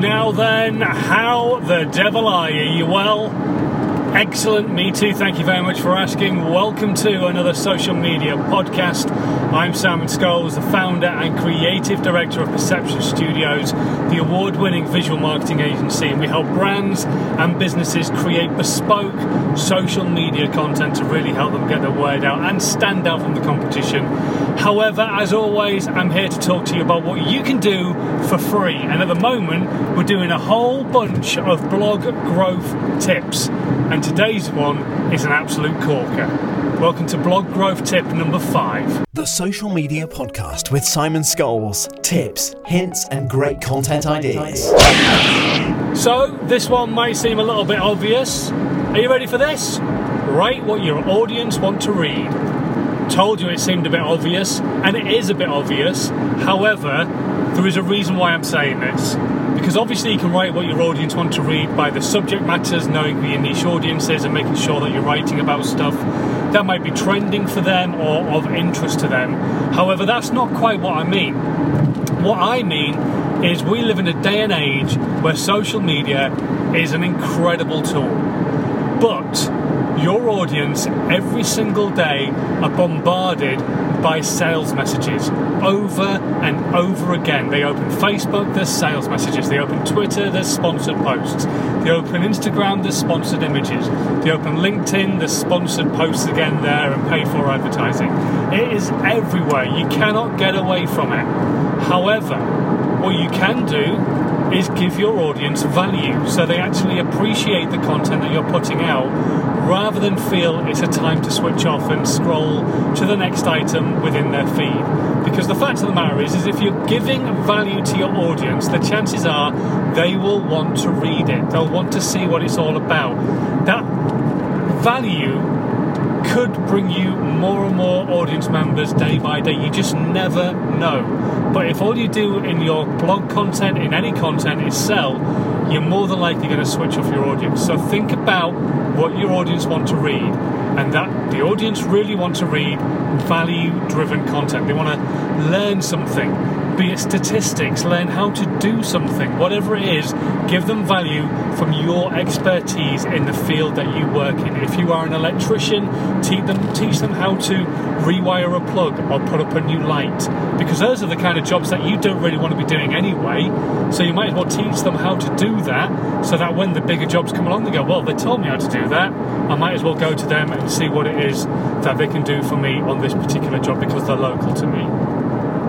Now then, how the devil are you? Well? Excellent, me too. Thank you very much for asking. Welcome to another social media podcast. I'm Simon Scholes, the founder and creative director of Perception Studios, the award winning visual marketing agency, and we help brands and businesses create bespoke social media content to really help them get their word out and stand out from the competition. However, as always, I'm here to talk to you about what you can do for free. And at the moment, we're doing a whole bunch of blog growth tips. And today's one is an absolute corker. Welcome to blog growth tip number five. The Social Media Podcast with Simon Scholes. Tips, hints, and great content ideas. So, this one may seem a little bit obvious. Are you ready for this? Write what your audience want to read. Told you it seemed a bit obvious, and it is a bit obvious. However, there is a reason why I'm saying this. Because obviously, you can write what your audience want to read by the subject matters, knowing your niche audience is, and making sure that you're writing about stuff that might be trending for them or of interest to them. However, that's not quite what I mean. What I mean is, we live in a day and age where social media is an incredible tool. But your audience every single day are bombarded by sales messages over and over again. They open Facebook, there's sales messages. They open Twitter, there's sponsored posts. They open Instagram, there's sponsored images. They open LinkedIn, there's sponsored posts again there and paid for advertising. It is everywhere. You cannot get away from it. However, what you can do is give your audience value so they actually appreciate the content that you're putting out rather than feel it's a time to switch off and scroll to the next item within their feed. Because the fact of the matter is, is if you're giving value to your audience, the chances are they will want to read it. They'll want to see what it's all about. That value could bring you more and more audience members day by day. You just never know. But if all you do in your blog content, in any content, is sell, you're more than likely going to switch off your audience. So think about what your audience want to read, and that the audience really want to read value-driven content. They want to learn something be it statistics, learn how to do something, whatever it is, give them value from your expertise in the field that you work in. If you are an electrician, teach them teach them how to rewire a plug or put up a new light. Because those are the kind of jobs that you don't really want to be doing anyway. So you might as well teach them how to that so that when the bigger jobs come along they go, Well, they told me how to do that. I might as well go to them and see what it is that they can do for me on this particular job because they're local to me.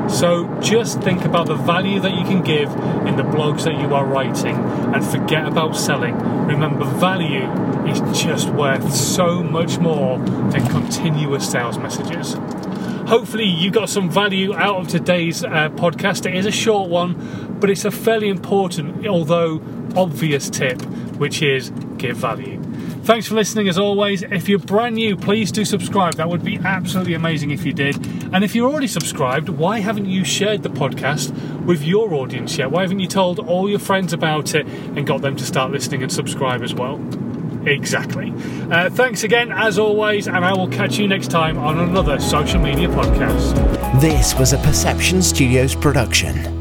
So just think about the value that you can give in the blogs that you are writing and forget about selling. Remember, value is just worth so much more than continuous sales messages. Hopefully, you got some value out of today's uh, podcast. It is a short one, but it's a fairly important, although obvious tip, which is give value. Thanks for listening as always. If you're brand new, please do subscribe. That would be absolutely amazing if you did. And if you're already subscribed, why haven't you shared the podcast with your audience yet? Why haven't you told all your friends about it and got them to start listening and subscribe as well? Exactly. Uh, thanks again, as always, and I will catch you next time on another social media podcast. This was a Perception Studios production.